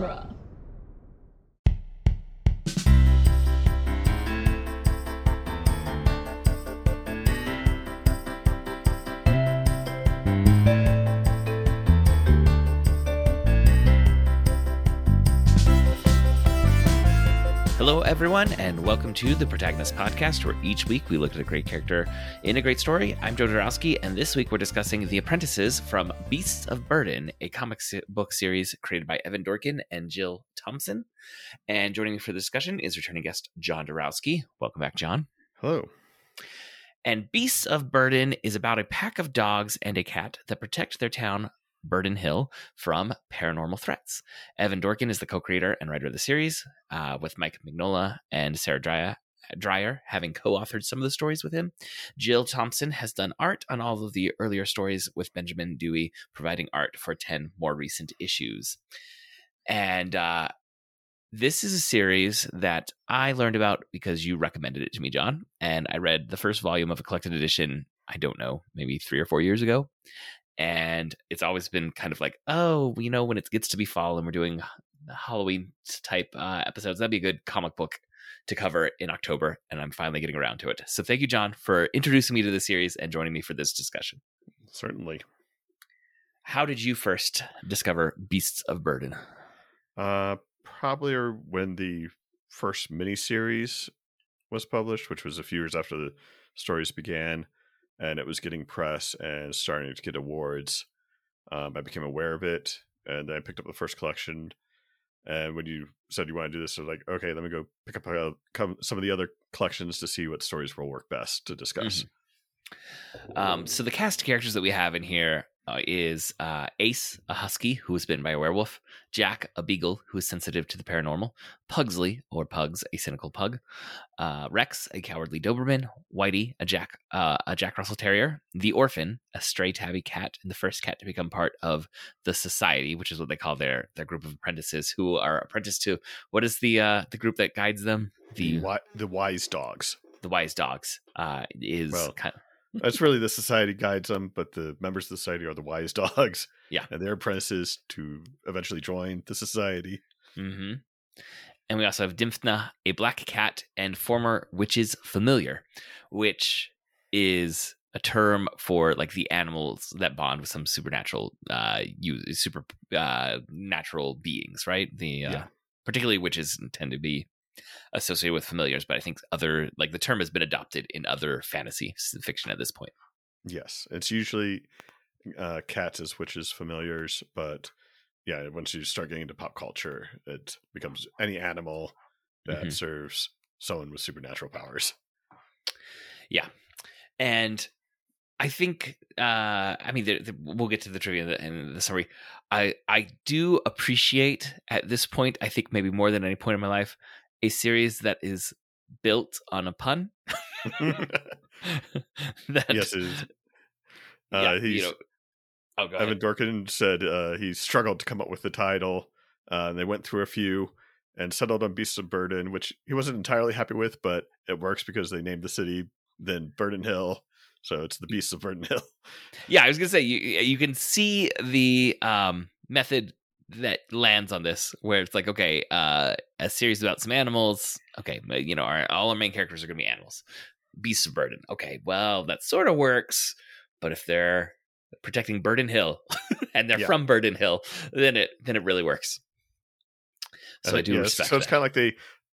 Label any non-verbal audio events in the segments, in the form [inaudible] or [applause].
genre. Hello, everyone, and welcome to the Protagonist Podcast, where each week we look at a great character in a great story. I'm Joe Darowski, and this week we're discussing The Apprentices from Beasts of Burden, a comic book series created by Evan Dorkin and Jill Thompson. And joining me for the discussion is returning guest John Darowski. Welcome back, John. Hello. And Beasts of Burden is about a pack of dogs and a cat that protect their town, Burden Hill, from paranormal threats. Evan Dorkin is the co creator and writer of the series, uh, with Mike Mignola and Sarah Dyer, Dyer having co authored some of the stories with him. Jill Thompson has done art on all of the earlier stories, with Benjamin Dewey providing art for 10 more recent issues. And uh, this is a series that I learned about because you recommended it to me, John. And I read the first volume of a collected edition, I don't know, maybe three or four years ago. And it's always been kind of like, oh, you know, when it gets to be fall and we're doing Halloween type uh, episodes, that'd be a good comic book to cover in October. And I'm finally getting around to it. So thank you, John, for introducing me to the series and joining me for this discussion. Certainly. How did you first discover Beasts of Burden? Uh, probably when the first miniseries was published, which was a few years after the stories began, and it was getting press and starting to get awards. Um, I became aware of it, and then I picked up the first collection. And when you said you want to do this, I was like, okay, let me go pick up uh, some of the other collections to see what stories will work best to discuss. Mm-hmm. Um, so the cast of characters that we have in here is uh, Ace, a husky who was bitten by a werewolf, Jack, a beagle who is sensitive to the paranormal, Pugsley, or Pugs, a cynical pug, uh, Rex, a cowardly Doberman, Whitey, a Jack, uh, a Jack Russell Terrier, the orphan, a stray tabby cat, and the first cat to become part of the society, which is what they call their their group of apprentices who are apprenticed to what is the uh, the group that guides them? The the, the wise dogs. The wise dogs uh, is Well, kind of That's really the society guides them, but the members of the society are the wise [laughs] dogs. Yeah. And they're apprentices to eventually join the society. hmm And we also have Dymphna, a black cat, and former witch's familiar, which is a term for like the animals that bond with some supernatural, uh, super uh, natural beings, right? The uh, Yeah. particularly witches tend to be associated with familiars, but I think other like the term has been adopted in other fantasy fiction at this point. Yes. It's usually uh, cats as witches familiars, but yeah, once you start getting into pop culture, it becomes any animal that Mhm. serves someone with supernatural powers. Yeah, and I think uh I mean the, the, we'll get to the trivia and the, and the summary. I I do appreciate at this point I think maybe more than any point in my life a series that is built on a pun. [laughs] [laughs] that yes, it is. Uh, yeah, he's, you know. Oh. Evan Dorkin said uh, he struggled to come up with the title. Uh, and they went through a few and settled on Beasts of Burden, which he wasn't entirely happy with, but it works because they named the city then Burden Hill. So it's the Beasts of Burden Hill. Yeah, I was gonna say you you can see the um method that lands on this where it's like okay uh a series about some animals okay you know our, all our main characters are gonna be animals beasts of burden okay well that sort of works but if they're protecting burden hill [laughs] and they're Yeah. from burden hill then it then it really works so i, do yeah, respect So it's kind of like they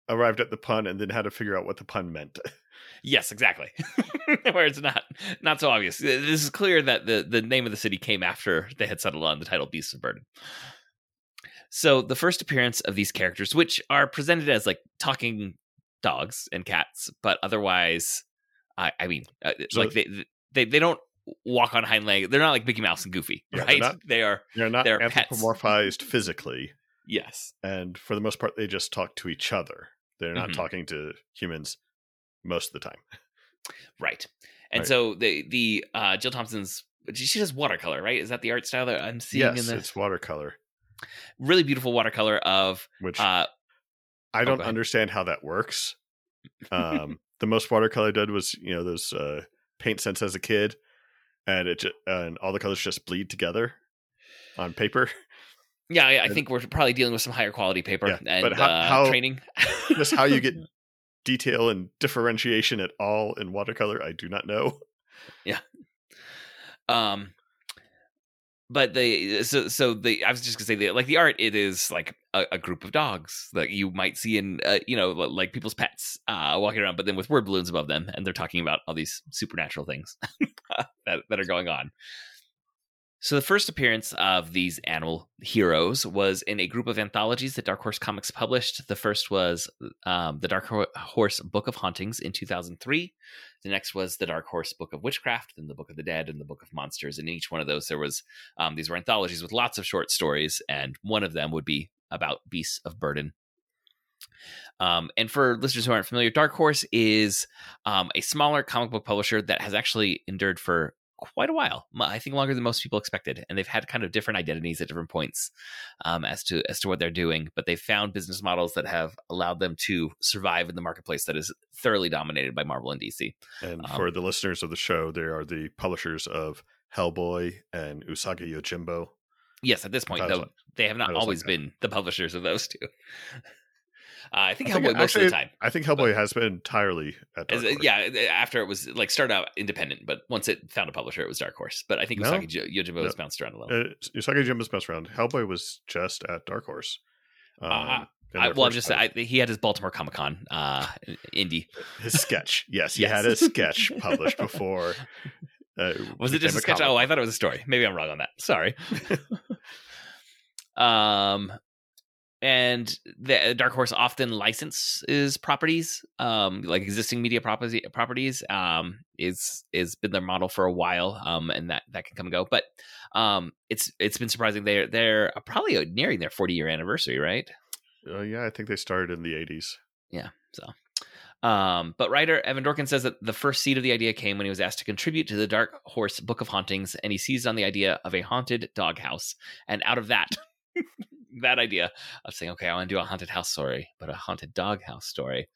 arrived at the pun and then had to figure out what the pun meant. Yes, exactly. [laughs] Where it's not not so obvious. This is clear that the the name of the city came after they had settled on the title Beasts of Burden. So the first appearance of these characters, which are presented as like talking dogs and cats, but otherwise, I, I mean, uh, So- like they, they they don't walk on hind legs. They're not like Mickey Mouse and Goofy, Yeah, they're right? not- [laughs] they are They're not They're pets. anthropomorphized physically. yes, And for the most part, they just talk to each other. They're not Mhm. talking to humans most of the time. right. And Right. so the the uh, Jill Thompson's she does watercolor, right? Is that the art style that I'm seeing yes, in the it's watercolor, really beautiful watercolor of which uh I don't go ahead. understand how that works. [laughs] Um, the most watercolor I did was, you know, those uh, paint sets as a kid, and it ju- and all the colors just bleed together on paper. Yeah, I, I think we're probably dealing with some higher quality paper Yeah, and but how- uh, how- training. Just how you get [laughs] detail and differentiation at all in watercolor, I do not know. Yeah. Um but the so so the i was just gonna say the like the art it is like a, a group of dogs that you might see in uh, you know like people's pets uh walking around but then with word balloons above them and they're talking about all these supernatural things [laughs] that, that are going on so the first appearance of these animal heroes was in a group of anthologies that dark horse comics published the first was um, the dark horse book of hauntings in 2003 the next was the Dark Horse Book of Witchcraft, then the Book of the Dead, and the Book of Monsters. And in each one of those, there was um, these were anthologies with lots of short stories, and one of them would be about beasts of burden. Um, and for listeners who aren't familiar, Dark Horse is um, a smaller comic book publisher that has actually endured for quite a while. I think longer than most people expected, and they've had kind of different identities at different points um, as to as to what they're doing. But they've found business models that have allowed them to survive in the marketplace that is thoroughly dominated by Marvel and DC. And Um, for the listeners of the show, they are the publishers of Hellboy and Usagi Yojimbo. Yes, at this point, though, they have not titles like always been the publishers of those two. [laughs] Uh, I think I think Hellboy most of the time. I think Hellboy has been entirely at Dark As, yeah, after it was like started out independent, but once it found a publisher, it was Dark Horse. But I think No. Usagi Yojimbo has No. bounced around a little. Uh, Usagi Yojimbo's bounced around. Hellboy was just at Dark Horse. Um, Uh, I, well, I'm just. I, he had his Baltimore Comic Con uh, indie. [laughs] his sketch. Yes, he Yes. had a sketch [laughs] published before. Uh, Was it just a sketch? Oh. I thought it was a story. Maybe I'm wrong on that. Sorry. [laughs] um, and the Dark Horse often licenses properties, um, like existing media property, properties. Um, is is been their model for a while. Um, and that that can come and go. But um, it's it's been surprising. They're they're probably nearing their 40 year anniversary, right? Uh, yeah, I think they started in the 80s. yeah so Um, but writer Evan Dorkin says that the first seed of the idea came when he was asked to contribute to the Dark Horse Book of Hauntings, and he seized on the idea of a haunted doghouse. And out of that, that idea of saying, okay, I want to do a haunted house story, but a haunted doghouse story,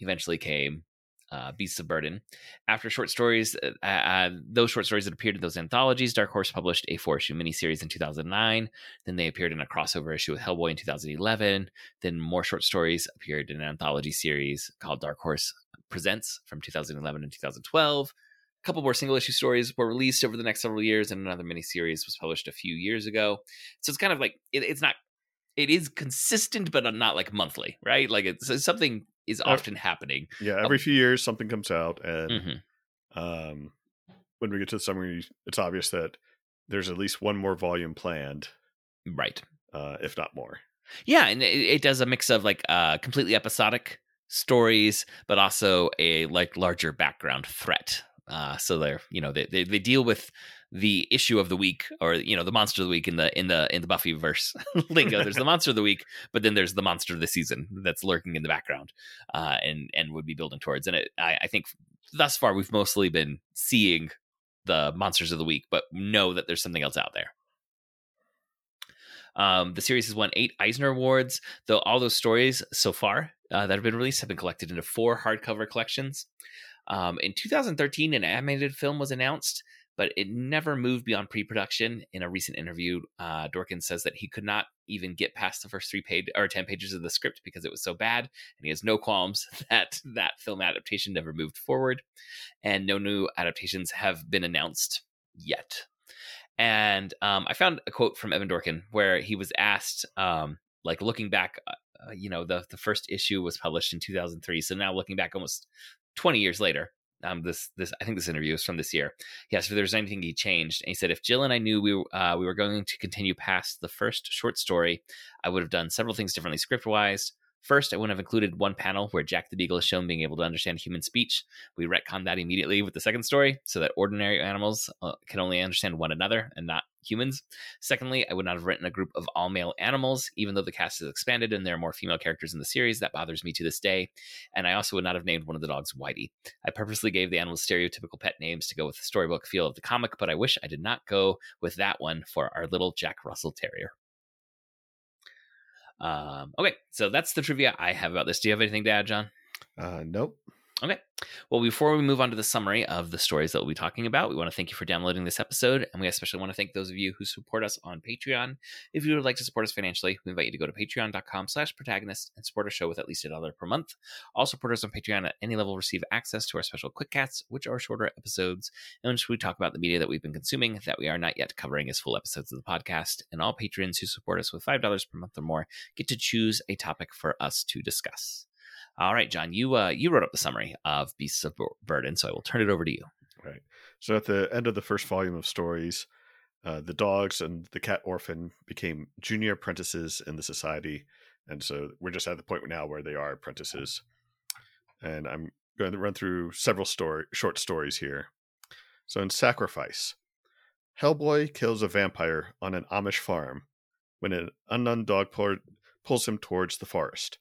eventually came uh, Beasts of Burden. After short stories, uh, uh, those short stories that appeared in those anthologies, Dark Horse published a four issue miniseries in 2009. Then they appeared in a crossover issue with Hellboy in 2011. Then more short stories appeared in an anthology series called Dark Horse Presents from 2011 and 2012. A couple more single issue stories were released over the next several years, and another miniseries was published a few years ago. So it's kind of like it, it's not. It is consistent, but not like monthly, right? Like it's something is often happening. Yeah, every few years something comes out, and Mhm. um, when we get to the summary, it's obvious that there's at least one more volume planned, Right. uh, if not more. Yeah, and it, it does a mix of like uh completely episodic stories, but also a like larger background threat. Uh so they're you know they, they they deal with the issue of the week or you know the monster of the week in the in the in the Buffy verse [laughs] lingo. There's the [laughs] monster of the week, but then there's the monster of the season that's lurking in the background, uh, and and would be building towards. And it, I, I think thus far we've mostly been seeing the monsters of the week, but know that there's something else out there. Um, the series has won eight Eisner Awards, though all those stories so far uh, that have been released have been collected into four hardcover collections. Um, in 2013, an animated film was announced, but it never moved beyond pre-production. In a recent interview, uh, Dorkin says that he could not even get past the first three page or ten pages of the script because it was so bad, and he has no qualms [laughs] that that film adaptation never moved forward, and no new adaptations have been announced yet. And um, I found a quote from Evan Dorkin where he was asked, um, like looking back, uh, you know, the the first issue was published in 2003, so now looking back almost 20 years later. Um, this this I think this interview is from this year. He asked if there was anything he changed, and he said if Jill and I knew we uh, we were going to continue past the first short story, I would have done several things differently script wise. First, I wouldn't have included one panel where Jack the Beagle is shown being able to understand human speech. We retconned that immediately with the second story so that ordinary animals uh, can only understand one another and not humans. Secondly, I would not have written a group of all male animals, even though the cast has expanded and there are more female characters in the series. That bothers me to this day. And I also would not have named one of the dogs Whitey. I purposely gave the animals stereotypical pet names to go with the storybook feel of the comic, but I wish I did not go with that one for our little Jack Russell Terrier. Um, okay, so that's the trivia I have about this. Do you have anything to add, John? Uh, nope. Okay. Well, before we move on to the summary of the stories that we'll be talking about, we want to thank you for downloading this episode. And we especially want to thank those of you who support us on Patreon. If you would like to support us financially, we invite you to go to patreon.com slash protagonist and support our show with at least a dollar per month. All supporters on Patreon at any level receive access to our special quick cats, which are shorter episodes in which we talk about the media that we've been consuming that we are not yet covering as full episodes of the podcast. And all patrons who support us with $5 per month or more get to choose a topic for us to discuss. All right, John, you uh, you wrote up the summary of Beasts of Burden, so I will turn it over to you. Right. So at the end of the first volume of stories, uh, the dogs and the cat orphan became junior apprentices in the society, and so we're just at the point now where they are apprentices. And I'm going to run through several story short stories here. So in Sacrifice, Hellboy kills a vampire on an Amish farm when an unknown dog pulls him towards the forest.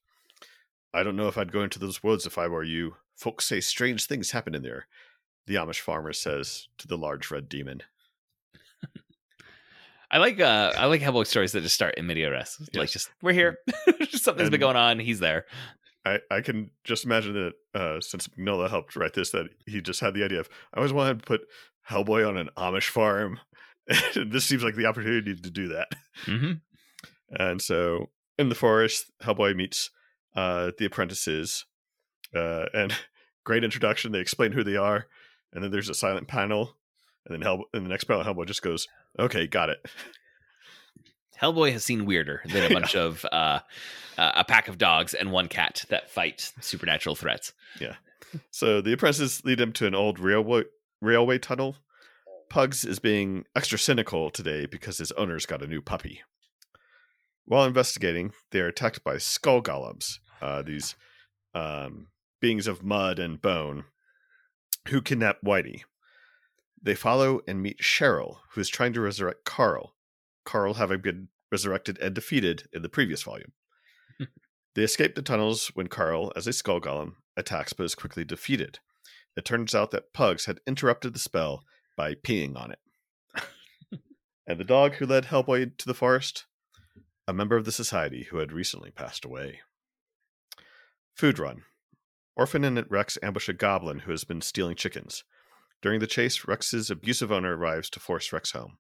I don't know if I'd go into those woods if I were you. Folks say strange things happen in there, the Amish farmer says to the large red demon. I like uh I like Hellboy stories that just start in media res. Yes. Like just we're here. [laughs] Something's and been going on. He's there. I, I can just imagine that uh, since Nola helped write this, that he just had the idea of I always wanted to put Hellboy on an Amish farm. [laughs] this seems like the opportunity to do that. Mm-hmm. And so in the forest, Hellboy meets uh, the apprentices, uh, and [laughs] great introduction. They explain who they are, and then there's a silent panel, and then Hell, and the next panel, Hellboy just goes, "Okay, got it." [laughs] Hellboy has seen weirder than a [laughs] bunch yeah. of uh, uh, a pack of dogs and one cat that fight supernatural threats. Yeah. So the apprentices lead him to an old railway railway tunnel. Pugs is being extra cynical today because his owner's got a new puppy. While investigating, they are attacked by skull golems, uh, these um, beings of mud and bone who kidnap Whitey. They follow and meet Cheryl, who is trying to resurrect Carl, Carl having been resurrected and defeated in the previous volume. [laughs] they escape the tunnels when Carl, as a skull golem, attacks but is quickly defeated. It turns out that Pugs had interrupted the spell by peeing on it. [laughs] and the dog who led Hellboy to the forest, a member of the society who had recently passed away. Food Run. Orphan and Rex ambush a goblin who has been stealing chickens. During the chase, Rex's abusive owner arrives to force Rex home.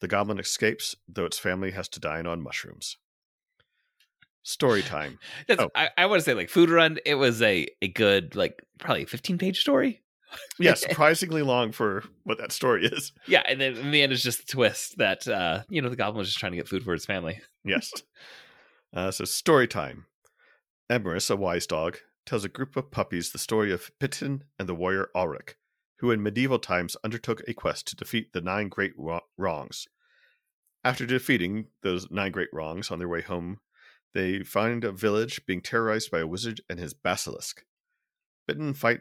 The goblin escapes, though its family has to dine on mushrooms. Story time. [sighs] oh. I, I want to say, like Food Run, it was a, a good, like, probably 15 page story. [laughs] yeah, surprisingly long for what that story is. Yeah, and then in the end, it's just a twist that uh, you know the goblin was just trying to get food for his family. yes. Uh, so story time. Emerus, a wise dog, tells a group of puppies the story of Piton and the warrior Ulrich, who in medieval times undertook a quest to defeat the nine great wrongs. After defeating those nine great wrongs on their way home, they find a village being terrorized by a wizard and his basilisk. Piton fight,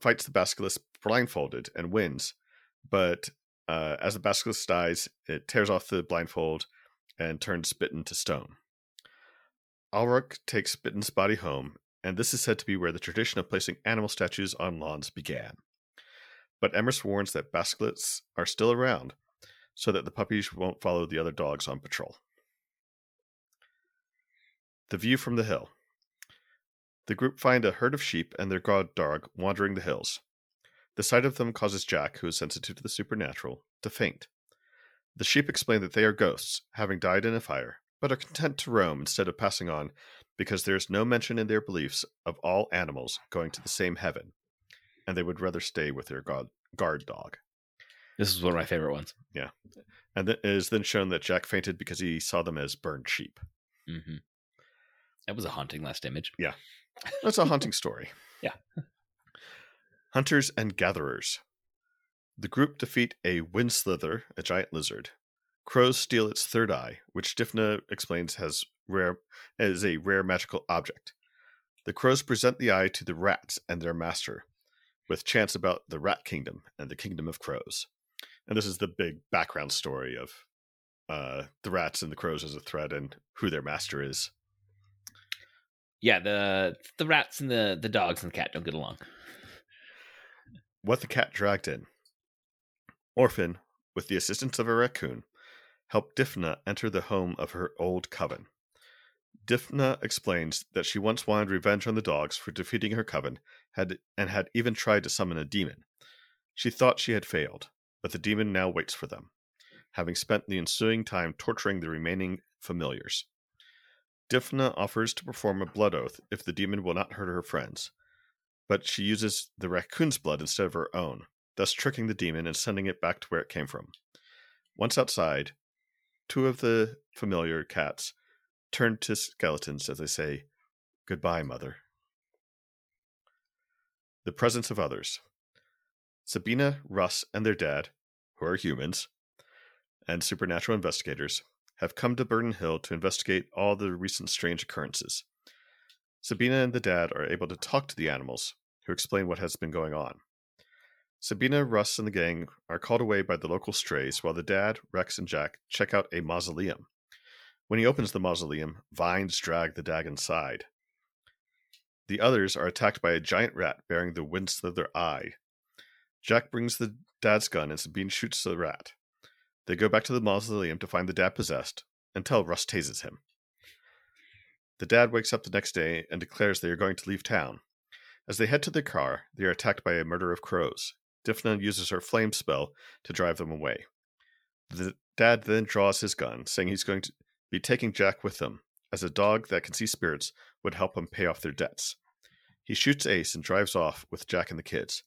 fights the basilisk blindfolded and wins, but uh, as the basilisk dies, it tears off the blindfold and turns Piton to stone. Ulrich takes Piton's body home, and this is said to be where the tradition of placing animal statues on lawns began. But Emerus warns that basilisks are still around, so that the puppies won't follow the other dogs on patrol. The view from the hill. The group find a herd of sheep and their god dog wandering the hills. The sight of them causes Jack, who is sensitive to the supernatural, to faint. The sheep explain that they are ghosts, having died in a fire, but are content to roam instead of passing on because there is no mention in their beliefs of all animals going to the same heaven, and they would rather stay with their god, guard dog. This is one of my favorite ones. Yeah. And it is then shown that Jack fainted because he saw them as burned sheep. Mm-hmm. That was a haunting last image. Yeah. That's a haunting story. [laughs] Yeah. Hunters and gatherers. The group defeat a windslither, a giant lizard, Crows steal its third eye, which Dymphna explains has rare as a rare magical object. The crows present the eye to the rats and their master, with chants about the rat kingdom and the kingdom of crows. And this is the big background story of uh, the rats and the crows as a threat and who their master is. Yeah, the the rats and the the dogs and the cat don't get along. What the cat dragged in. Orphan, with the assistance of a raccoon, helped Dymphna enter the home of her old coven. Dymphna explains that she once wanted revenge on the dogs for defeating her coven had, and had even tried to summon a demon. She thought she had failed, but the demon now waits for them, having spent the ensuing time torturing the remaining familiars. Dymphna offers to perform a blood oath if the demon will not hurt her friends, but she uses the raccoon's blood instead of her own, thus tricking the demon and sending it back to where it came from. Once outside, two of the familiar cats turn to skeletons as they say, Goodbye, Mother. The presence of others. Sabina, Russ, and their dad, who are humans, and supernatural investigators, have come to Burden Hill to investigate all the recent strange occurrences. Sabina and the dad are able to talk to the animals, who explain what has been going on. Sabina, Russ, and the gang are called away by the local strays while the dad, Rex, and Jack check out a mausoleum. When he opens the mausoleum, vines drag the dad inside. The others are attacked by a giant rat bearing the Windslither eye. Jack brings the dad's gun and Sabine shoots the rat. They go back to the mausoleum to find the dad possessed until Russ tases him. The dad wakes up the next day and declares they are going to leave town. As they head to their car, they are attacked by a murder of crows. Dymphna uses her flame spell to drive them away. The dad then draws his gun, saying he's going to be taking Jack with him, as a dog that can see spirits would help him pay off their debts. He shoots Ace and drives off with Jack and the kids.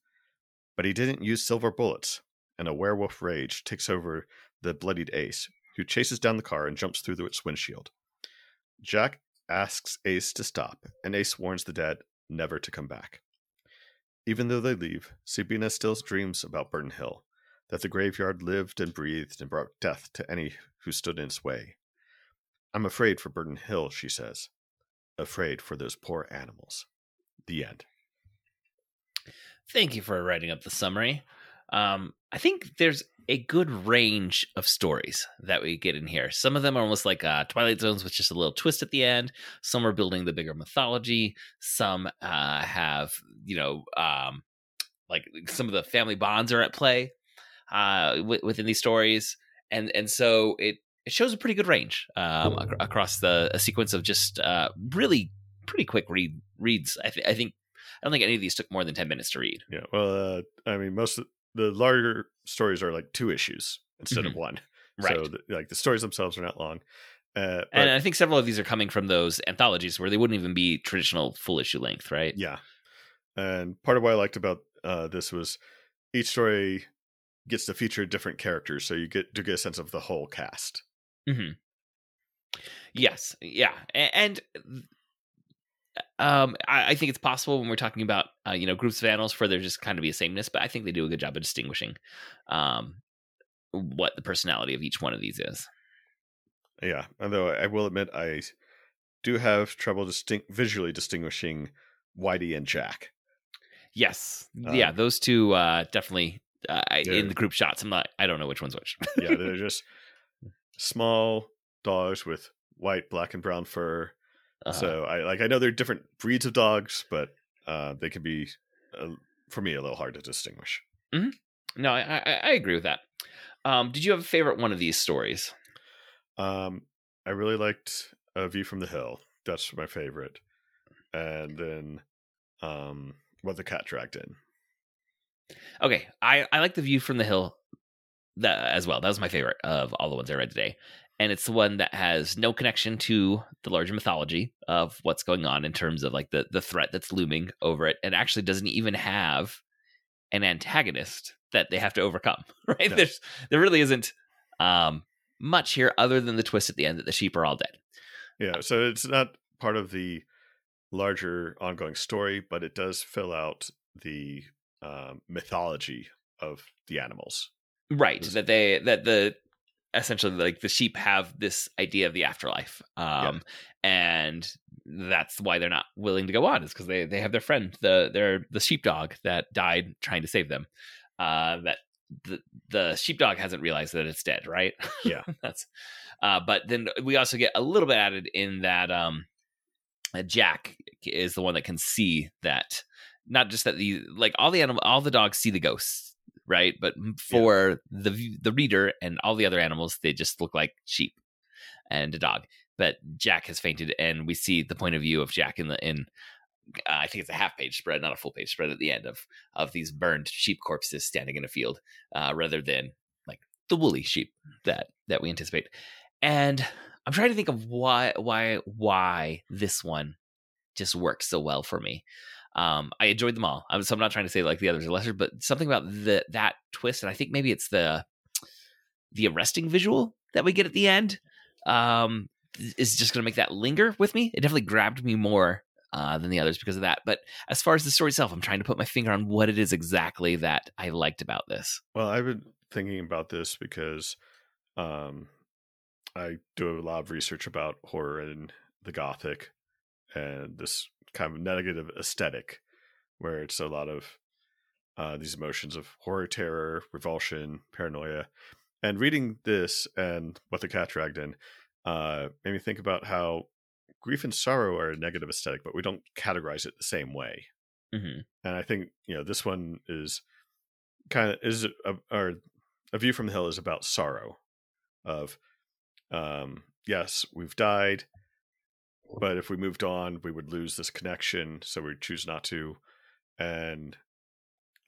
But he didn't use silver bullets, and a werewolf rage takes over the bloodied Ace, who chases down the car and jumps through its windshield. Jack asks Ace to stop, and Ace warns the dad never to come back. Even though they leave, Sabina still dreams about Burden Hill, that the graveyard lived and breathed and brought death to any who stood in its way. I'm afraid for Burden Hill, she says. Afraid for those poor animals. The end. Thank you for writing up the summary. Um, I think there's a good range of stories that we get in here. Some of them are almost like uh, Twilight Zones with just a little twist at the end. Some are building the bigger mythology. Some uh, have, you know, um, like some of the family bonds are at play uh, w- within these stories, and and so it it shows a pretty good range um, ac- across the a sequence of just uh, really pretty quick read reads. I, th- I think I don't think any of these took more than ten minutes to read. Yeah, well, uh, I mean, most of the larger stories are like two issues instead Mhm. of one. Right. So, the, like the stories themselves are not long. Uh, but, and I think several of these are coming from those anthologies where they wouldn't even be traditional full issue length, right? yeah, and part of what I liked about uh, this was each story gets to feature different characters, so you get to get a sense of the whole cast. Mm-hmm. Yes, yeah, and um, I, I think it's possible when we're talking about uh, you know groups of animals for there just kind of be a sameness, but I think they do a good job of distinguishing um, what the personality of each one of these is. Yeah, although I will admit I do have trouble distinct visually distinguishing Whitey and Jack. Yes, yeah, Um, those two uh, definitely uh, in the group shots. I'm not. I don't know which one's which. Yeah, [laughs] they're just small dogs with white, black, and brown fur. Uh, So I like I know they're different breeds of dogs, but uh, they can be uh, for me a little hard to distinguish. no, I, I, I agree with that. Um, did you have a favorite one of these stories? Um, I really liked A View from the Hill. That's my favorite, and then um, What the Cat Dragged In. Okay, I I like the view from the hill that as well. That was my favorite of all the ones I read today, and it's the one that has no connection to the larger mythology of what's going on in terms of like the the threat that's looming over it, and actually doesn't even have an antagonist that they have to overcome. [laughs] Right? No. There's there really isn't um much here other than the twist at the end that the sheep are all dead. Yeah, so it's not part of the larger ongoing story, but it does fill out the um, mythology of the animals. right that they that the essentially like the sheep have this idea of the afterlife um and that's why they're not willing to go on is because they they have their friend the their the sheepdog that died trying to save them uh that the the sheepdog hasn't realized that it's dead right Yeah. [laughs] that's uh but then we also get a little bit added in that um that jack is the one that can see that not just that the like all the animal all the dogs see the ghosts right but for the the reader and all the other animals they just look like sheep and a dog. But Jack has fainted, and we see the point of view of Jack in the in. Uh, I think it's a half page spread, not a full page spread at the end of of these burned sheep corpses standing in a field, uh, rather than like the woolly sheep that that we anticipate. And I'm trying to think of why why why this one just works so well for me. Um, I enjoyed them all. I'm, so I'm not trying to say like the others are lesser, but something about the that twist, and I think maybe it's the the arresting visual that we get at the end um, is just going to make that linger with me. It definitely grabbed me more uh, than the others because of that. But as far as the story itself, I'm trying to put my finger on what it is exactly that I liked about this. Well, I've been thinking about this because um, I do a lot of research about horror and the Gothic and this kind of negative aesthetic where it's a lot of uh, these emotions of horror, terror, revulsion, paranoia. And reading this and what the cat dragged in uh, made me think about how grief and sorrow are a negative aesthetic, but we don't categorize it the same way. Mm-hmm. And I think you know this one is kind of is a, or a view from the hill is about sorrow, of um, yes, we've died, but if we moved on, we would lose this connection, so we choose not to. And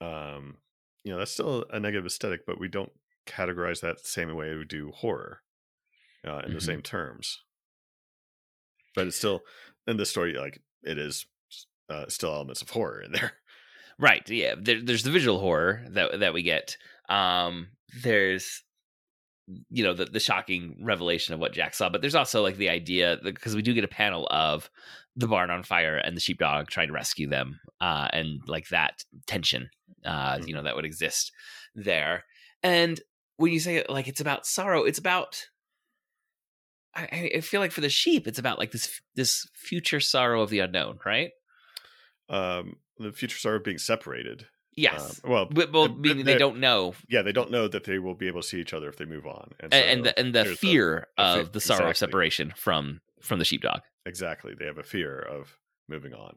um, you know, that's still a negative aesthetic, but we don't categorize that the same way we do horror uh, in Mhm. the same terms. But it's still in this story, like it is uh, still elements of horror in there. Right. Yeah. There, there's the visual horror that that we get. Um, there's you know the the shocking revelation of what Jack saw, but there's also like the idea because we do get a panel of the barn on fire and the sheepdog trying to rescue them, uh, and like that tension, uh, you know, that would exist there. And when you say like it's about sorrow, it's about I, I feel like for the sheep, it's about like this this future sorrow of the unknown, right? Um, the future sorrow of being separated. Yes. Um, well, but, well, meaning they don't know. Yeah, they don't know that they will be able to see each other if they move on, and, and the and the fear fe- of the sorrow of separation from from the sheepdog. Exactly. They have a fear of moving on.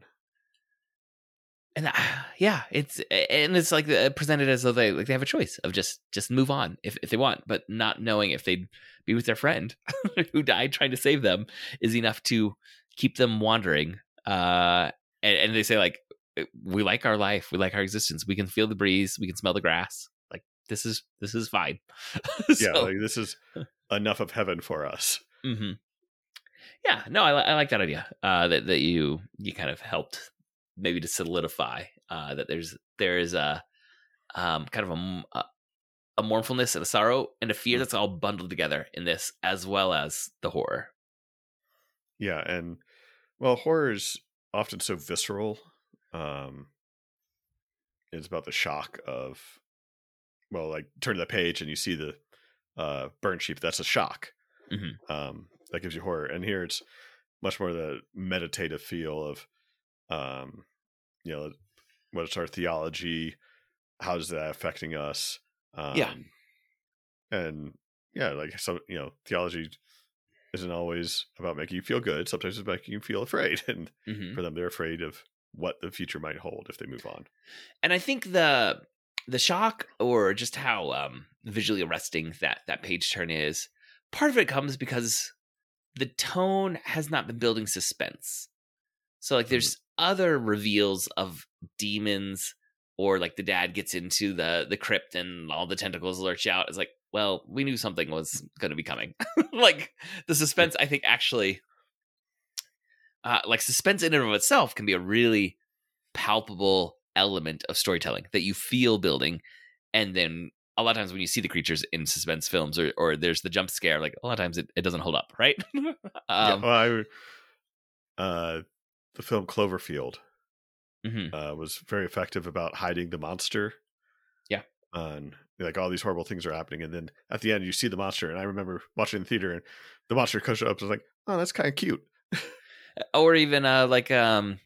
and uh, yeah it's and it's like uh, presented as though they like they have a choice of just just move on if, if they want but not knowing if they'd be with their friend [laughs] who died trying to save them is enough to keep them wandering uh and, and they say like we like our life we like our existence we can feel the breeze we can smell the grass like this is this is fine [laughs] yeah, like this is [laughs] enough of heaven for us. Mm-hmm. Yeah, no, I, I like that idea. Uh, that that you you kind of helped maybe to solidify uh, that there's there is a um, kind of a a mournfulness and a sorrow and a fear that's all bundled together in this, as well as the horror. Yeah, and well, horror is often so visceral. Um, it's about the shock of, well, like turn the page and you see the uh, burnt sheep. That's a shock. Mhm. Um, that gives you horror. And here it's much more the meditative feel of, um, you know, what's our theology? How is that affecting us? Um, Yeah. and yeah, like some you know, theology isn't always about making you feel good. Sometimes it's making you feel afraid, [laughs] and hmm for them, they're afraid of what the future might hold if they move on. And I think the the shock or just how um, visually arresting that that page turn is, part of it comes because the tone has not been building suspense. So like there's other reveals of demons or like the dad gets into the the crypt and all the tentacles lurch out. It's like, well, we knew something was going to be coming. [laughs] like the suspense I think actually uh, like suspense in and of itself can be a really palpable element of storytelling that you feel building and then a lot of times when you see the creatures in suspense films or, or there's the jump scare like a lot of times it, it doesn't hold up right [laughs] yeah, um, well, I, uh, the film Cloverfield mhm. uh, was very effective about hiding the monster. Yeah. and like all these horrible things are happening, and then at the end you see the monster. And I remember watching the theater, and the monster comes up. I was like, "Oh, that's kind of cute." [laughs] or even uh like um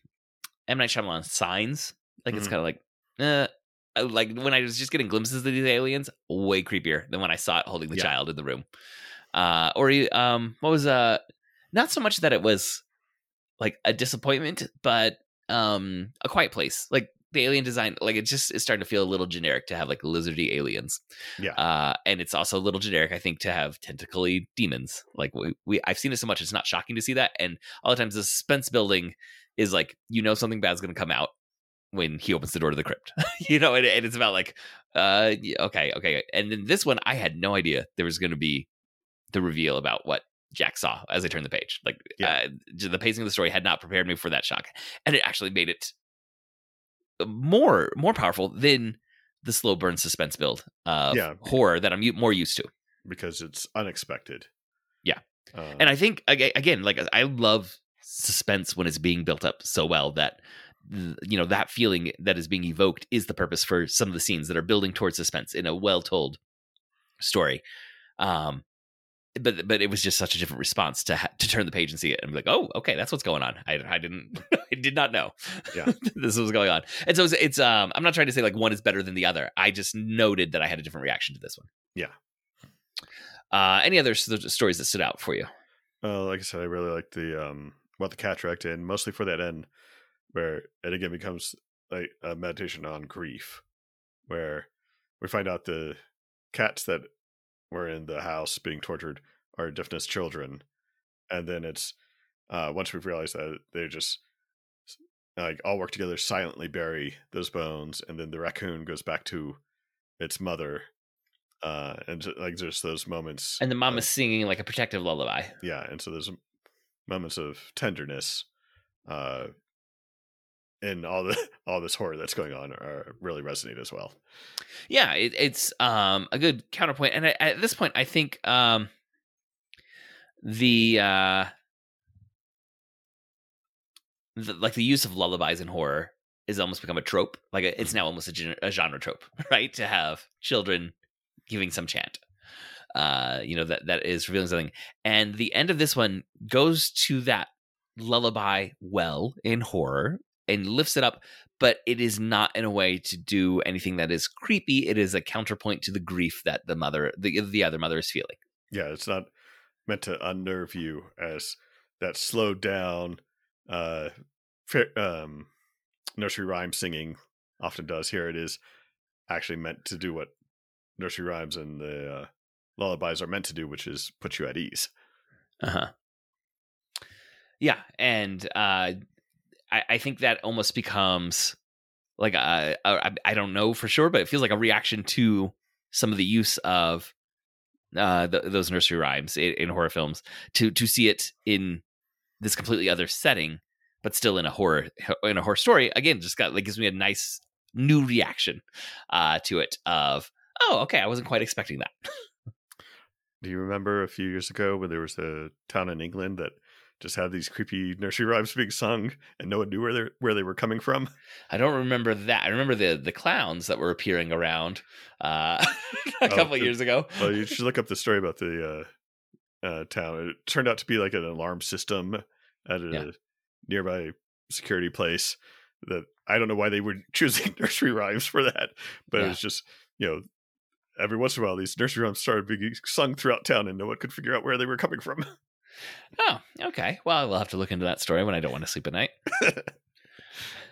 M Night Shyamalan Signs like it's Mhm. kind of like uh uh, like when I was just getting glimpses of these aliens way creepier than when I saw it holding the Yeah. child in the room uh or you- um what was uh not so much that it was like a disappointment but um a quiet place like the alien design, like it just is starting to feel a little generic to have like lizardy aliens. Yeah. Uh, and it's also a little generic, I think, to have tentacly demons. Like we, we I've seen it so much, it's not shocking to see that. And a lot of times the suspense building is like you know something bad's going to come out when he opens the door to the crypt. [laughs] you know, and, and it's about like, uh, okay, okay. And then this one, I had no idea there was going to be the reveal about what Jack saw as I turned the page. Like, Yeah. uh, the pacing of the story had not prepared me for that shock, and it actually made it more more powerful than the slow burn suspense build of Yeah. horror that I'm more used to. because it's unexpected. Yeah. Uh, And I think again, like I love suspense when it's being built up so well that you know that feeling that is being evoked is the purpose for some of the scenes that are building towards suspense in a well told story. Um, but but it was just such a different response to ha- to turn the page and see it and be like, oh, okay, that's what's going on. I I didn't [laughs] I did not know. Yeah. [laughs] this was going on. And so it's, it's um I'm not trying to say like one is better than the other. I just noted that I had a different reaction to this one. Yeah. Uh, any other s- stories that stood out for you? Uh, like I said, I really like the um what the cataract and mostly for that end where it again becomes like a meditation on grief, where we find out the cats that were in the house being tortured are Diphna's children, and then it's uh once we've realized that they just like all work together silently bury those bones, and then the raccoon goes back to its mother. Uh, and like just those moments, And the mom of- is singing like a protective lullaby. yeah and so there's moments of tenderness uh in all the [laughs] all this horror that's going on are really resonate as well Yeah, it, it's um a good counterpoint, and I, at this point, I think um the uh the, like the use of lullabies in horror is almost become a trope. Like it's now almost a, gen- a genre trope, [laughs] right? To have children giving some chant. Uh, you know that that is revealing something, and the end of this one goes to that lullaby well in horror and lifts it up but it is not in a way to do anything that is creepy. It is a counterpoint to the grief that the mother, the the other mother, is feeling. yeah it's not meant to unnerve you as that slowed down uh um nursery rhyme singing often does here it is actually meant to do what nursery rhymes and the uh, lullabies are meant to do which is put you at ease Uh huh. Yeah, and uh, I, I think that almost becomes like a, a, I don't know for sure, but it feels like a reaction to some of the use of uh, th those nursery rhymes in, in horror films to to see it in this completely other setting, but still in a horror in a horror story. Again, just got like gives me a nice new reaction uh, to it of oh okay, I wasn't quite expecting that. Do you remember a few years ago when there was a town in England that just had these creepy nursery rhymes being sung and no one knew where they where they were coming from? I don't remember that. I remember the the clowns that were appearing around uh, [laughs] a Oh, couple it- years ago. well, you should look up the story about the uh, uh, town. It turned out to be like an alarm system at a Yeah. nearby security place. That I don't know why they were [laughs] choosing nursery rhymes for that, but it was just you know. Every once in a while, these nursery rhymes started being sung throughout town, and no one could figure out where they were coming from. [laughs] Oh, okay. Well, we'll have to look into that story when I don't want to sleep at night. [laughs]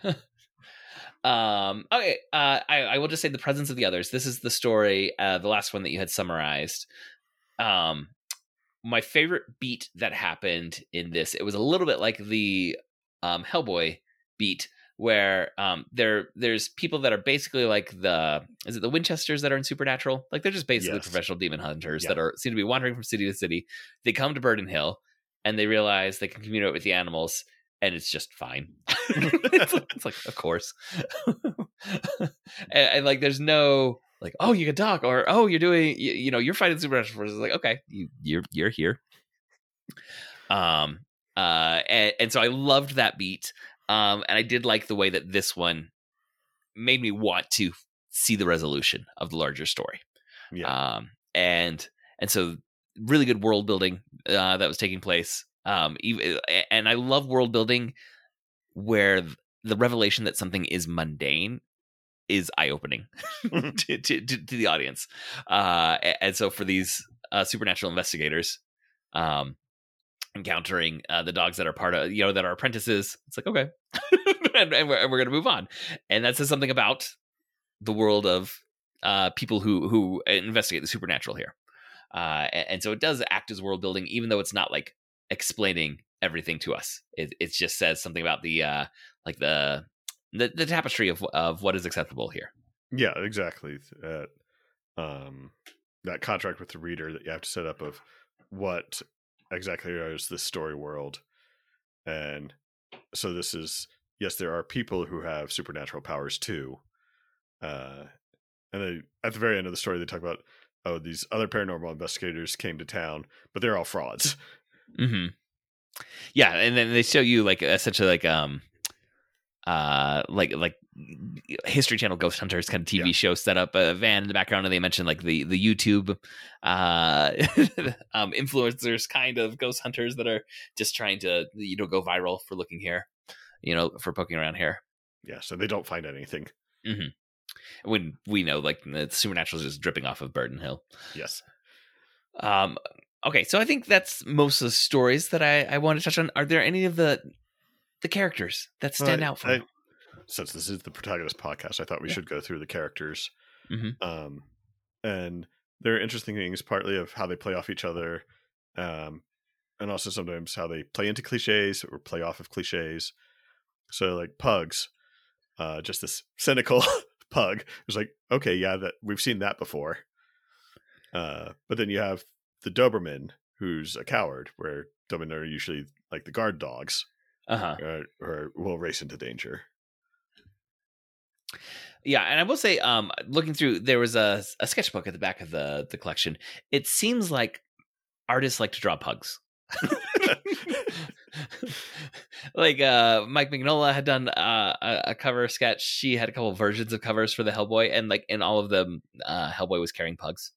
[laughs] um. Okay. Uh. I, I will just say the presence of the others. This is the story. Uh. The last one that you had summarized. Um. My favorite beat that happened in this. It was a little bit like the um Hellboy beat where um there there's people that are basically like the is it the Winchesters that are in Supernatural? Like they're just basically Yes. professional demon hunters Yeah. that are seem to be wandering from city to city. They come to Burden Hill and they realize they can communicate with the animals and it's just fine. [laughs] it's, like, it's like of course. [laughs] and, and, like there's no like oh you can talk or oh you're doing you, you know you're fighting supernatural forces like okay you you're you're here. Um uh and, and so I loved that beat. Um and I did like the way that this one made me want to see the resolution of the larger story. yeah, Um, and and so really good world building uh, that was taking place. Um, even, and I love world building where the revelation that something is mundane is eye opening [laughs] [laughs] to, to, to, to the audience. Uh, and so for these uh, supernatural investigators, um, encountering uh, the dogs that are part of you know that are apprentices. It's like okay, [laughs] and, and, we're, and we're gonna move on, and that says something about the world of uh, people who who investigate the supernatural here. Uh, and, and, so it does act as world building, even though it's not like explaining everything to us. It, it just says something about the uh, like the, the the tapestry of of what is acceptable here. Yeah, exactly. That um, that contract with the reader that you have to set up of what exactly is this story world, and so this is yes, there are people who have supernatural powers too. Uh, and they, at the very end of the story, they talk about oh, these other paranormal investigators came to town, but they're all frauds. Mm-hmm. Yeah, and then they show you like essentially like um uh like like history channel ghost hunters kind of tv yeah. show set up a van in the background and they mentioned like the the youtube uh [laughs] um influencers kind of ghost hunters that are just trying to you know go viral for looking here you know for poking around here yeah so they don't find anything mm-hmm when we know like the supernatural is just dripping off of Burden Hill. Yes. Um. Okay, so I think that's most of the stories that I I want to touch on. Are there any of the the characters that stand out for I? Since this is the protagonist podcast, I thought we yeah. should go through the characters. Mm-hmm. Um, and there are interesting things, partly of how they play off each other, um, and also sometimes how they play into cliches or play off of cliches. So, like Pugs, uh, just this cynical [laughs] pug. Was like, okay, yeah, that we've seen that before. Uh, but then you have the Doberman, who's a coward, where Doberman are usually like the guard dogs, uh-huh. or, or will race into danger. Yeah, and I will say, um, looking through, there was a, a sketchbook at the back of the the collection. It seems like artists like to draw pugs. [laughs] like uh Mike Mignola had done uh, a, a, cover sketch. She had a couple versions of covers for the Hellboy, and like in all of them, uh Hellboy was carrying pugs.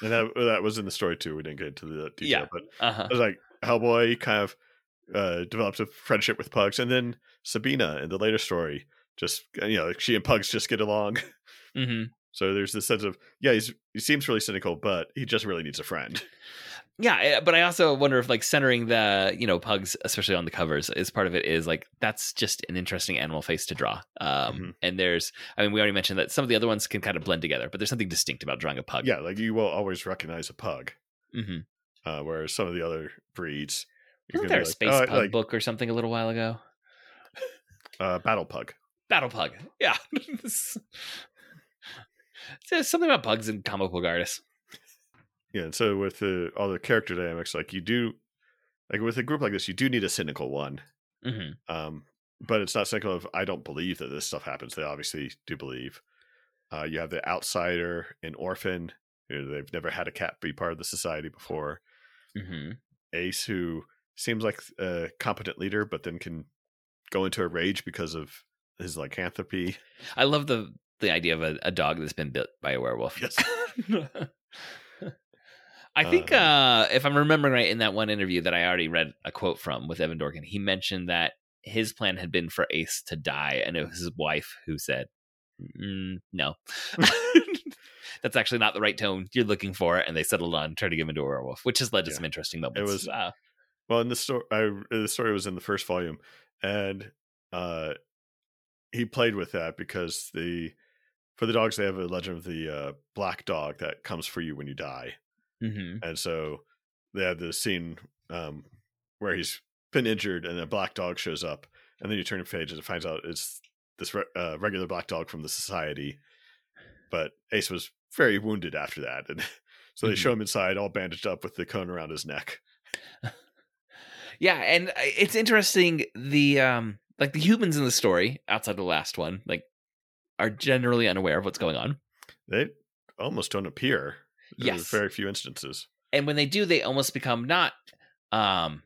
and that that was in the story too. We didn't get into the detail, yeah. but uh-huh. it was like Hellboy kind of uh develops a friendship with pugs, and then Sabina in the later story, just you know, she and pugs just get along. [laughs] Mm-hmm. So there's this sense of yeah, he's he seems really cynical, but he just really needs a friend [laughs] yeah eh, but i also wonder if like centering the you know pugs especially on the covers is part of it is like that's just an interesting animal face to draw um mm-hmm. and there's i mean we already mentioned that some of the other ones can kind of blend together but there's something distinct about drawing a pug yeah like you will always recognize a pug mm-hmm. uh, whereas some of the other breeds wasn't there a like, space oh, pug like, book or something a little while ago uh battle pug battle pug yeah [laughs] There's something about pugs and comic book artists yeah, and so with the all the character dynamics, like you do, like with a group like this, you do need a cynical one. Mm-hmm. Um, but it's not cynical of I don't believe that this stuff happens. They obviously do believe. Uh, you have the outsider, an orphan. You know, they've never had a cat be part of the society before. Mm-hmm. Ace, who seems like a competent leader, but then can go into a rage because of his lycanthropy. [laughs] I love the the idea of a, a dog that's been bit by a werewolf. Yes. [laughs] I think, um, uh, if I'm remembering right, in that one interview that I already read a quote from with Evan Dorkin, he mentioned that his plan had been for Ace to die, and it was his wife who said, mm, "No, [laughs] that's actually not the right tone you're looking for." And they settled on turning him into a werewolf, which has led to yeah. some interesting moments. It was uh, well, in the story, I, the story was in the first volume, and uh, he played with that because the for the dogs they have a legend of the uh, black dog that comes for you when you die Mm-hmm. And so they had this scene um, where he's been injured and a black dog shows up. And then you turn the page and it finds out it's this re- uh, regular black dog from the society. But Ace was very wounded after that. And [laughs] so they mm-hmm. show him inside all bandaged up with the cone around his neck. Yeah. And uh, it's interesting. The, um, like the humans in the story outside the last one, like are generally unaware of what's going on. They almost don't appear. Yes. very few instances. And when they do, they almost become not um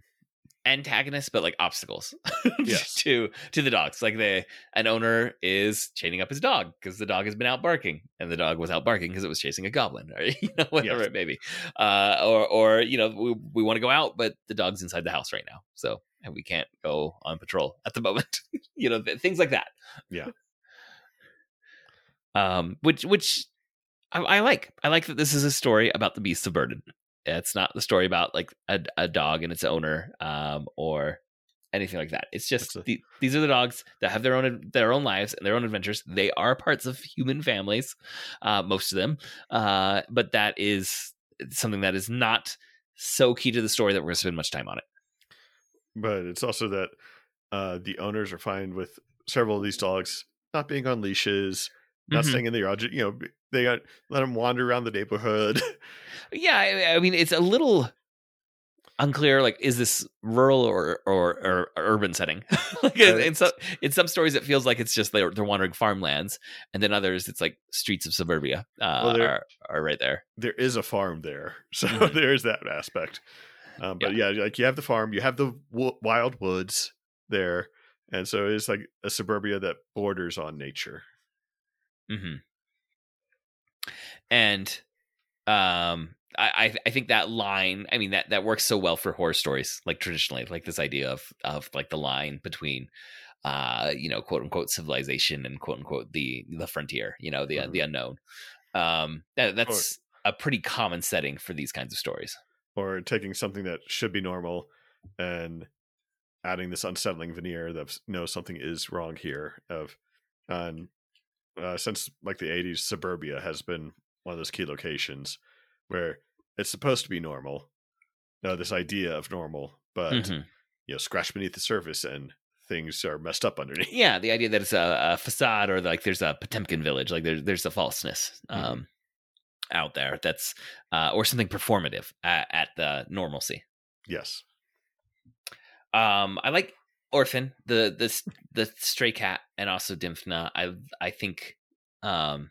antagonists but like obstacles [laughs] yes. to to the dogs like they an owner is chaining up his dog because the dog has been out barking and the dog was out barking because it was chasing a goblin or [laughs] you know whatever yes. it may be uh or or you know we, we want to go out but the dog's inside the house right now so and we can't go on patrol at the [laughs] moment you know th- things like that yeah um which which I, I, like. I like that this is a story about the beasts of burden, It's not the story about like a, a dog and its owner, um, or anything like that. It's just a- the, these are the dogs that have their own their own lives and their own adventures. They are parts of human families, uh, most of them, uh, but that is something that is not so key to the story that we're going to spend much time on it. but it's also that uh, the owners are fine with several of these dogs not being on leashes, not Mhm. staying in the yard. You know, they got let them wander around the neighborhood. [laughs] Yeah, I, I mean, it's a little unclear. Like, is this rural or or, or urban setting? [laughs] like, in, in some in some stories, it feels like it's just they're, they're wandering farmlands, and then others, it's like streets of suburbia uh, Well, they're- are are right there. there is a farm there, [laughs] so Mhm. there is that aspect. Um, but yeah. like you have the farm, you have the w- wild woods there, and so it's like a suburbia that borders on nature. Hmm And um, I I- I think that line, I mean that that works so well for horror stories, like traditionally, like this idea of of like the line between uh you know quote unquote civilization and quote unquote the the frontier you know the Mhm. the unknown. Um that, that's a pretty common setting for these kinds of stories. Or taking something that should be normal and adding this unsettling veneer that knows something is wrong here of and uh, since like the 80s suburbia has been one of those key locations where it's supposed to be normal no this idea of normal but Mhm. you know scratch beneath the surface and things are messed up underneath yeah the idea that it's a, a facade or like there's a potemkin village like there's there's a falseness Mhm. um out there that's uh or something performative at, at the normalcy yes Um, I like Orphan, the the the stray cat, and also Dymphna. I I think, um,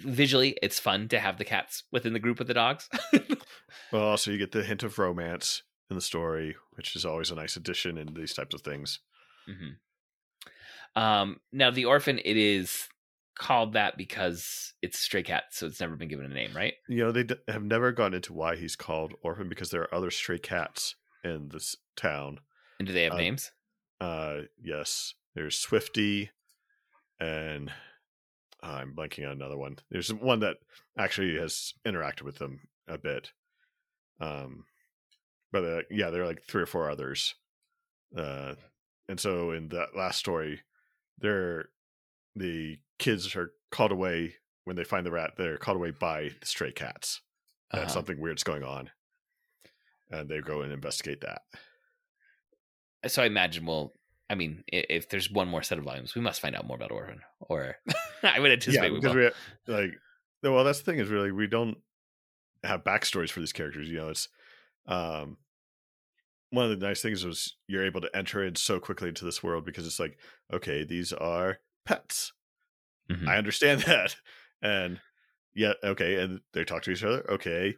visually it's fun to have the cats within the group with the dogs. [laughs] well also you get the hint of romance in the story which is always a nice addition in these types of things hmm Um, now the orphan, it is called that because it's a stray cat, so it's never been given a name, right? you know they d- have never gone into why he's called orphan because there are other stray cats in this town. And do they have Uh, names? uh yes. There's swifty and uh, i'm blanking on another one. There's one that actually has interacted with them a bit. Um but uh, yeah there are like three or four others. Uh and so in that last story they're the kids are called away when they find the rat they're called away by the stray cats. Uh-huh. something weird's going on and they go and investigate that So I imagine we'll. I mean, if there's one more set of volumes, we must find out more about Orphan. Or [laughs] I would anticipate we because will. we like well that's the thing is really we don't have backstories for these characters you know it's um one of the nice things was you're able to enter in so quickly into this world because it's like okay these are pets Mhm. i understand [laughs] that and yeah okay and they talk to each other okay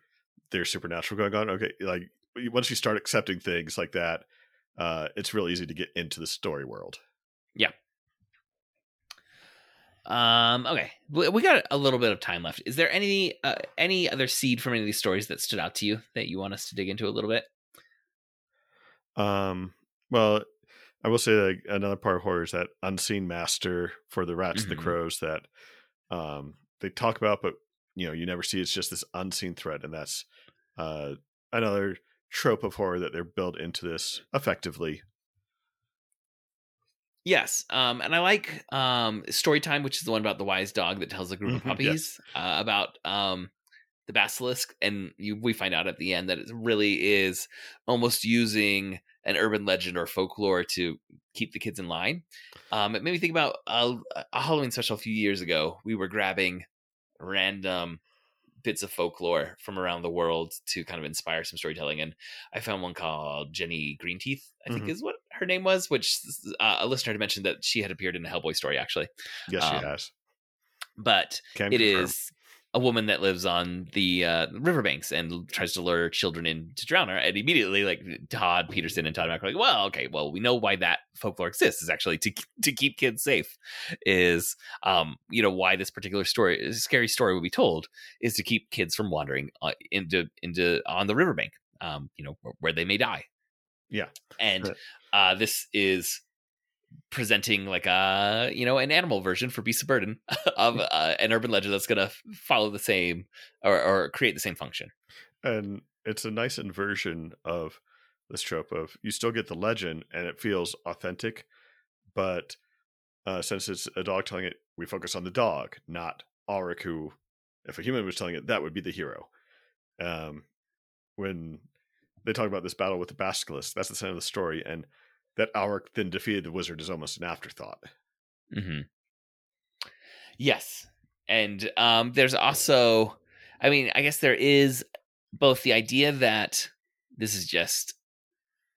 there's supernatural going on okay like once you start accepting things like that uh it's real easy to get into the story world Yeah. Um. Okay, we we got a little bit of time left. Is there any uh, any other seed from any of these stories that stood out to you that you want us to dig into a little bit? Um, well, I will say like another part of horror is that unseen master for the rats and Mhm. the crows that um they talk about, but you know you never see. It's just this unseen threat, and that's uh another trope of horror that they're built into this effectively. Yes. Um. And I like um story time, which is the one about the wise dog that tells a group of Mhm, yes. puppies uh, about um the basilisk, and you we find out at the end that it really is almost using an urban legend or folklore to keep the kids in line. Um, it made me think about a, a Halloween special a few years ago. We were grabbing random bits of folklore from around the world to kind of inspire some storytelling, and I found one called Jenny Greenteeth. I think Mhm. is what her name was, which uh, a listener had mentioned that she had appeared in a Hellboy story actually. Yes, Um, she has. But Can it confirm. is a woman that lives on the uh, riverbanks and tries to lure children in to drown her. And immediately, like Todd Peterson and Todd Mack are like, "Well, okay, well, we know why that folklore exists is actually to to keep kids safe. Is um, you know, why this particular story, scary story, would be told is to keep kids from wandering uh, into into on the riverbank, um, you know, where, where they may die. Yeah. and Right. uh, this is presenting like a you know an animal version for Beast of Burden [laughs] of uh, an urban legend that's going to follow the same or, or create the same function. And it's a nice inversion of this trope of you still get the legend and it feels authentic, but uh, since it's a dog telling it, we focus on the dog, not Auric, who, if a human was telling it, that would be the hero. Um, when they talk about this battle with the Basilisk, that's the center of the story, and that Auric then defeated the wizard is almost an afterthought. Mm-hmm. Yes, and um, there's also, I mean, I guess there is both the idea that this is just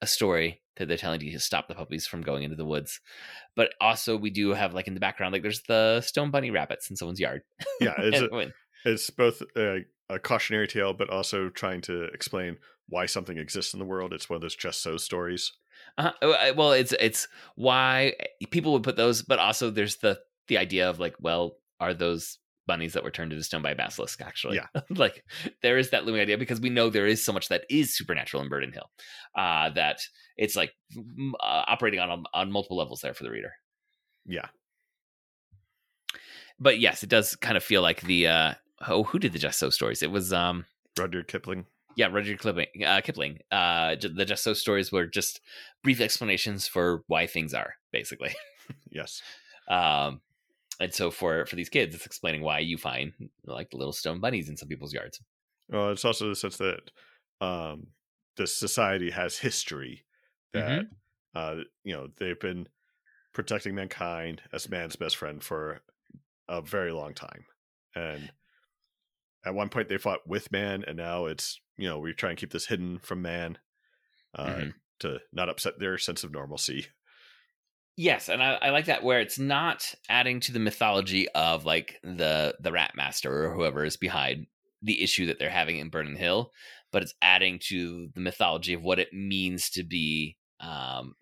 a story that they're telling you to stop the puppies from going into the woods, but also we do have like in the background, like there's the stone bunny rabbits in someone's yard. Yeah, [laughs] it's a, it's both a, a cautionary tale, but also trying to explain why something exists in the world. It's one of those just so stories. Uh-huh. Well, it's it's why people would put those, but also there's the the idea of like, well, are those bunnies that were turned into stone by basilisk actually? Yeah. [laughs] Like there is that looming idea because we know there is so much that is supernatural in Burden Hill uh that it's like uh, operating on on multiple levels there for the reader. Yeah. But yes it does kind of feel like the uh oh who did the just so stories? It was um Rudyard Kipling yeah, Rudyard Kipling. Uh, Kipling. Uh, the Just So stories were just brief explanations for why things are, basically. [laughs] yes. Um, and so for for these kids, it's explaining why you find like the little stone bunnies in some people's yards. Well, it's also the sense that um, the society has history that mm-hmm. uh, you know they've been protecting mankind as man's best friend for a very long time, and at one point they fought with man, and now it's you know we try and keep this hidden from man uh, mm-hmm. to not upset their sense of normalcy. Yes, and I, I, like that where it's not adding to the mythology of like the the Rat Master or whoever is behind the issue that they're having in Burden Hill, but it's adding to the mythology of what it means to be um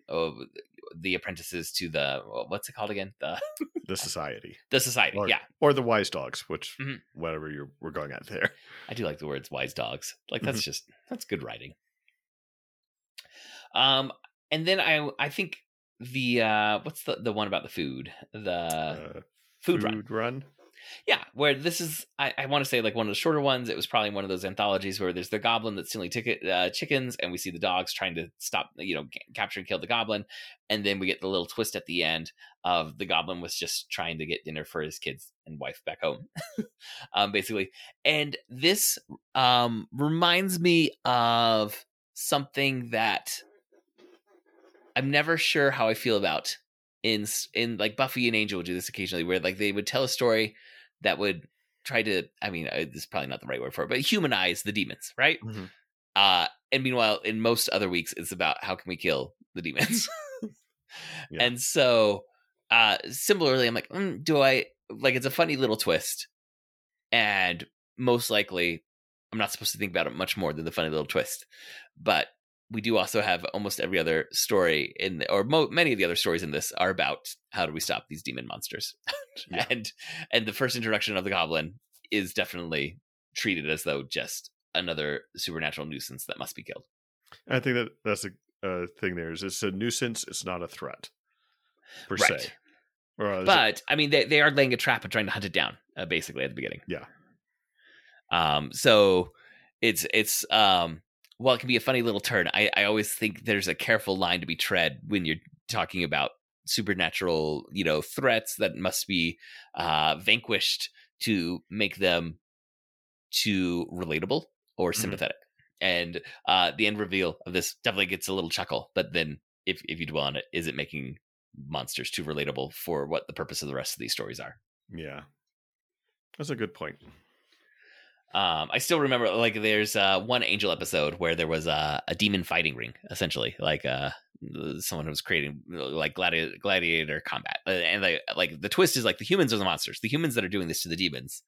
the apprentices to the what's it called again? The [laughs] the society. The society or, yeah. or the wise dogs which mm-hmm. whatever you're we're going at there. I do like the words wise dogs. Like that's mm-hmm. just that's good writing. Um and then i i think the uh what's the the one about the food? The uh, food, food run. run yeah, where this is, I, I want to say like one of the shorter ones. It was probably one of those anthologies where there's the goblin that's stealing ticket uh, chickens, and we see the dogs trying to stop, you know, capture and kill the goblin, and then we get the little twist at the end of the goblin was just trying to get dinner for his kids and wife back home, [laughs] um, basically. And this um, reminds me of something that I'm never sure how I feel about in in like Buffy and Angel would do this occasionally, where like they would tell a story that would try to i mean uh, this is probably not the right word for it but humanize the demons right mm-hmm. uh and meanwhile in most other weeks it's about how can we kill the demons [laughs] [laughs] yeah. and so uh similarly i'm like mm, do i like it's a funny little twist and most likely i'm not supposed to think about it much more than the funny little twist but we do also have almost every other story in the, or mo- many of the other stories in this are about how do we stop these demon monsters. [laughs] Yeah. and and the first introduction of the goblin is definitely treated as though just another supernatural nuisance that must be killed. I think that that's a uh, thing there is it's a nuisance it's not a threat per right. se uh, but it... i mean they, they are laying a trap and trying to hunt it down uh, basically at the beginning. Yeah. Um so it's it's um while it can be a funny little turn, I, I always think there's a careful line to be tread when you're talking about supernatural, you know, threats that must be uh, vanquished to make them too relatable or mm-hmm. sympathetic. Mm-hmm. And uh, the end reveal of this definitely gets a little chuckle, but then if if you dwell on it, is it making monsters too relatable for what the purpose of the rest of these stories are? Yeah, that's a good point. Um, I still remember like there's uh, one angel episode where there was a, a demon fighting ring, essentially, like uh, someone who was creating like gladiator, gladiator combat, uh, and they, like the twist is like the humans are the monsters. The humans that are doing this to the demons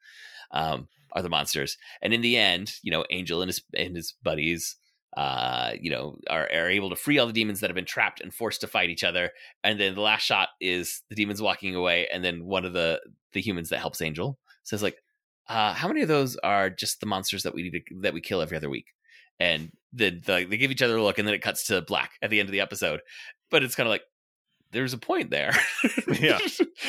um, are the monsters, and in the end, you know, Angel and his and his buddies uh, you know, are, are able to free all the demons that have been trapped and forced to fight each other. And then the last shot is the demons walking away, and then one of the the humans that helps Angel says like, uh, how many of those are just the monsters that we need to, that we kill every other week? And then the, they give each other a look, and then it cuts to black at the end of the episode. But it's kind of like, there's a point there. Yeah. [laughs]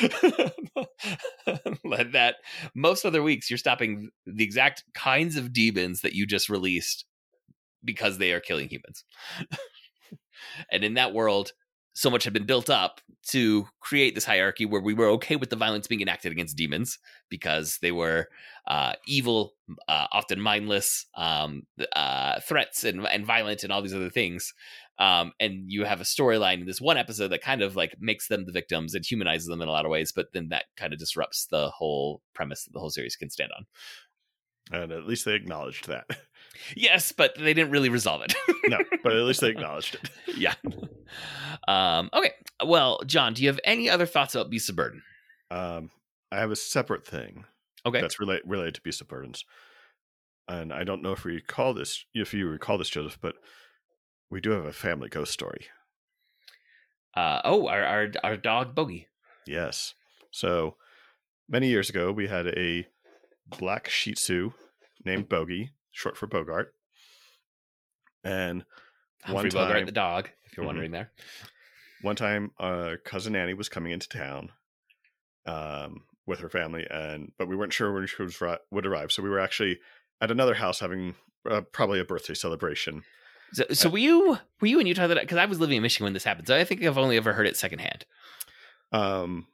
that most other weeks you're stopping the exact kinds of demons that you just released because they are killing humans. [laughs] and in that world, so much had been built up to create this hierarchy where we were okay with the violence being enacted against demons because they were uh, evil, uh, often mindless, um, uh, threats and, and violent and all these other things. Um, and you have a storyline in this one episode that kind of like makes them the victims and humanizes them in a lot of ways, but then that kind of disrupts the whole premise that the whole series can stand on. And at least they acknowledged that. [laughs] Yes, but they didn't really resolve it. [laughs] no, but at least they acknowledged it. [laughs] yeah. Um, okay. Well, John, do you have any other thoughts about Beasts of Burden? Um, I have a separate thing Okay. that's relate, related to Beast of Burdens. And I don't know if we recall this, if you recall this, Joseph, but we do have a family ghost story. Uh, oh, our, our our dog Bogey. Yes. So many years ago, we had a black Shih Tzu named Bogey, short for Bogart. And Humphrey One Bogart time- the dog, if you're Mhm. wondering there. one time, uh, cousin Annie was coming into town um, with her family, and but we weren't sure when she was, would arrive. So we were actually at another house having uh, probably a birthday celebration. So, so were you were you in Utah that because I was living in Michigan when this happened, so I think I've only ever heard it secondhand. Um,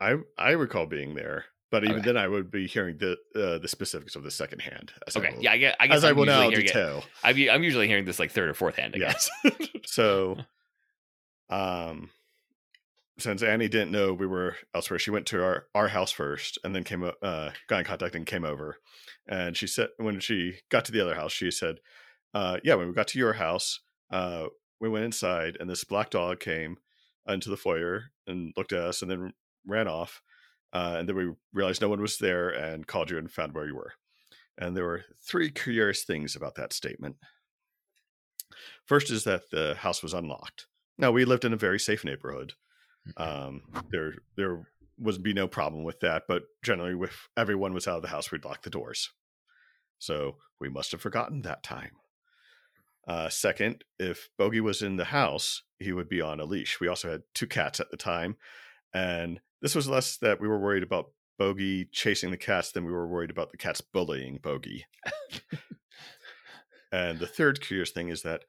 I I recall being there, but even Okay. then, I would be hearing the uh, the specifics of the second hand. I Okay, will- yeah, I guess I guess as I I'm will usually now it- detail. I'm, I'm usually hearing this like third or fourth hand. I guess. [laughs] So, [laughs] um, since Annie didn't know we were elsewhere, she went to our, our house first, and then came uh got in contact and came over. And she said when she got to the other house, she said, uh, "Yeah, when we got to your house, uh, we went inside, and this black dog came into the foyer and looked at us, and then ran off. Uh, and then we realized no one was there, and called you and found where you were. And there were three curious things about that statement." First is that the house was unlocked. Now we lived in a very safe neighborhood. Um, there there would be no problem with that, but generally, if everyone was out of the house, we'd lock the doors. So we must have forgotten that time. Uh, second, if Bogey was in the house, he would be on a leash. We also had two cats at the time, and this was less that we were worried about Bogey chasing the cats than we were worried about the cats bullying Bogey. and the third curious thing is that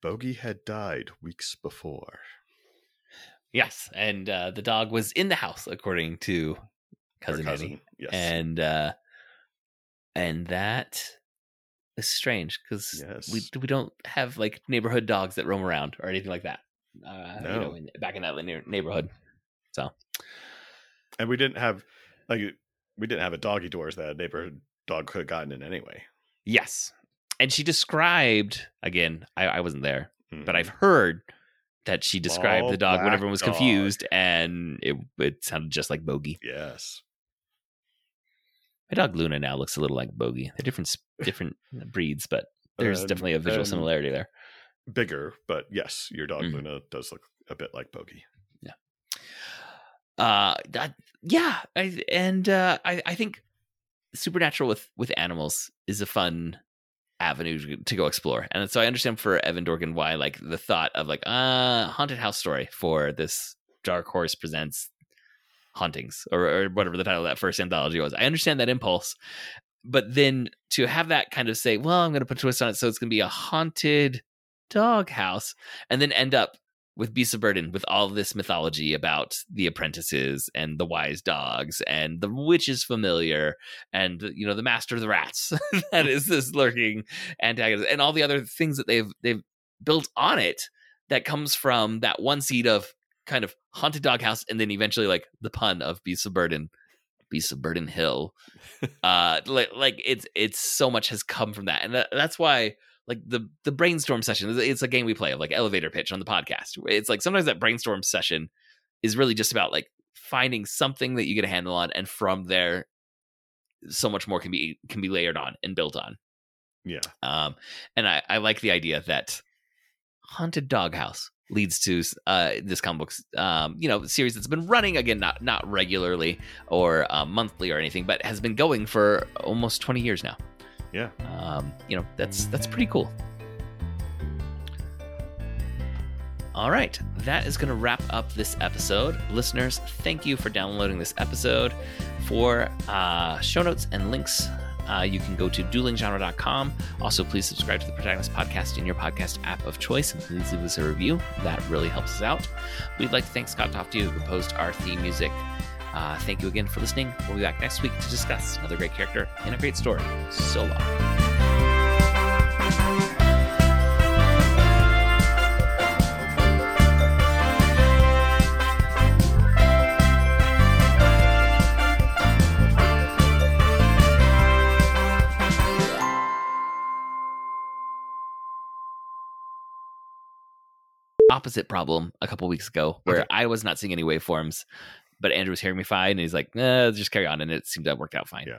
Bogey had died weeks before. yes, and uh, the dog was in the house according to Our cousin, Eddie, Yes. and uh, and that is strange because Yes. we we don't have like neighborhood dogs that roam around or anything like that. Uh, you No. know, in, back in that neighborhood. So and we didn't have like we didn't have a doggy doors that a neighborhood dog could have gotten in anyway. yes, and she described again. I, I wasn't there, but Mhm. I've heard that she described the dog when everyone was dog. confused, and it it sounded just like Bogey. yes, My dog Luna now looks a little like Bogey. They're different [laughs] different breeds, but there's And- definitely a visual similarity there. bigger, but yes, your dog Mhm. Luna does look a bit like Bogey. Uh, that, yeah, I, and uh, I I think supernatural with with animals is a fun avenue to, go explore, and so I understand for Evan Dorkin why like the thought of like uh haunted house story for this Dark Horse presents hauntings or, or whatever the title of that first anthology was. I understand that impulse, but then to have that kind of say, well, I'm going to put a twist on it, so it's going to be a haunted dog house, and then end up with Beasts of Burden with all this mythology about the apprentices and the wise dogs and the witch is familiar and you know the master of the rats [laughs] that is this lurking antagonist and all the other things that they've they've built on it that comes from that one seed of kind of haunted doghouse and then eventually like the pun of Beasts of Burden Beasts of Burden Hill. [laughs] Uh like, like it's it's so much has come from that. And that, that's why like the the brainstorm session it's- a game we play of like elevator pitch on the podcast. It's like sometimes that brainstorm session is really just about like finding something that you get a handle on and from there so much more can be can be layered on and built on. Yeah, um and i i like the idea that haunted doghouse leads to uh this comic books um you know series that's been running again not not regularly or uh, monthly or anything but has been going for almost 20 years now yeah. um, you know that's that's pretty cool All right, that is going to wrap up this episode. Listeners, thank you for downloading this episode. For uh, show notes and links, uh, you can go to duelinggenre.com. Also, please subscribe to the Protagonist Podcast in your podcast app of choice and please leave us a review. That really helps us out. We'd like to thank Scott Tofty, who composed our theme music. Uh, thank you again for listening. We'll be back next week to discuss another great character and a great story. So long. opposite problem a couple weeks ago where Okay. I was not seeing any waveforms, but Andrew was hearing me fine, and he's like, "Nah, just carry on," and it seemed to have worked out fine. Yeah.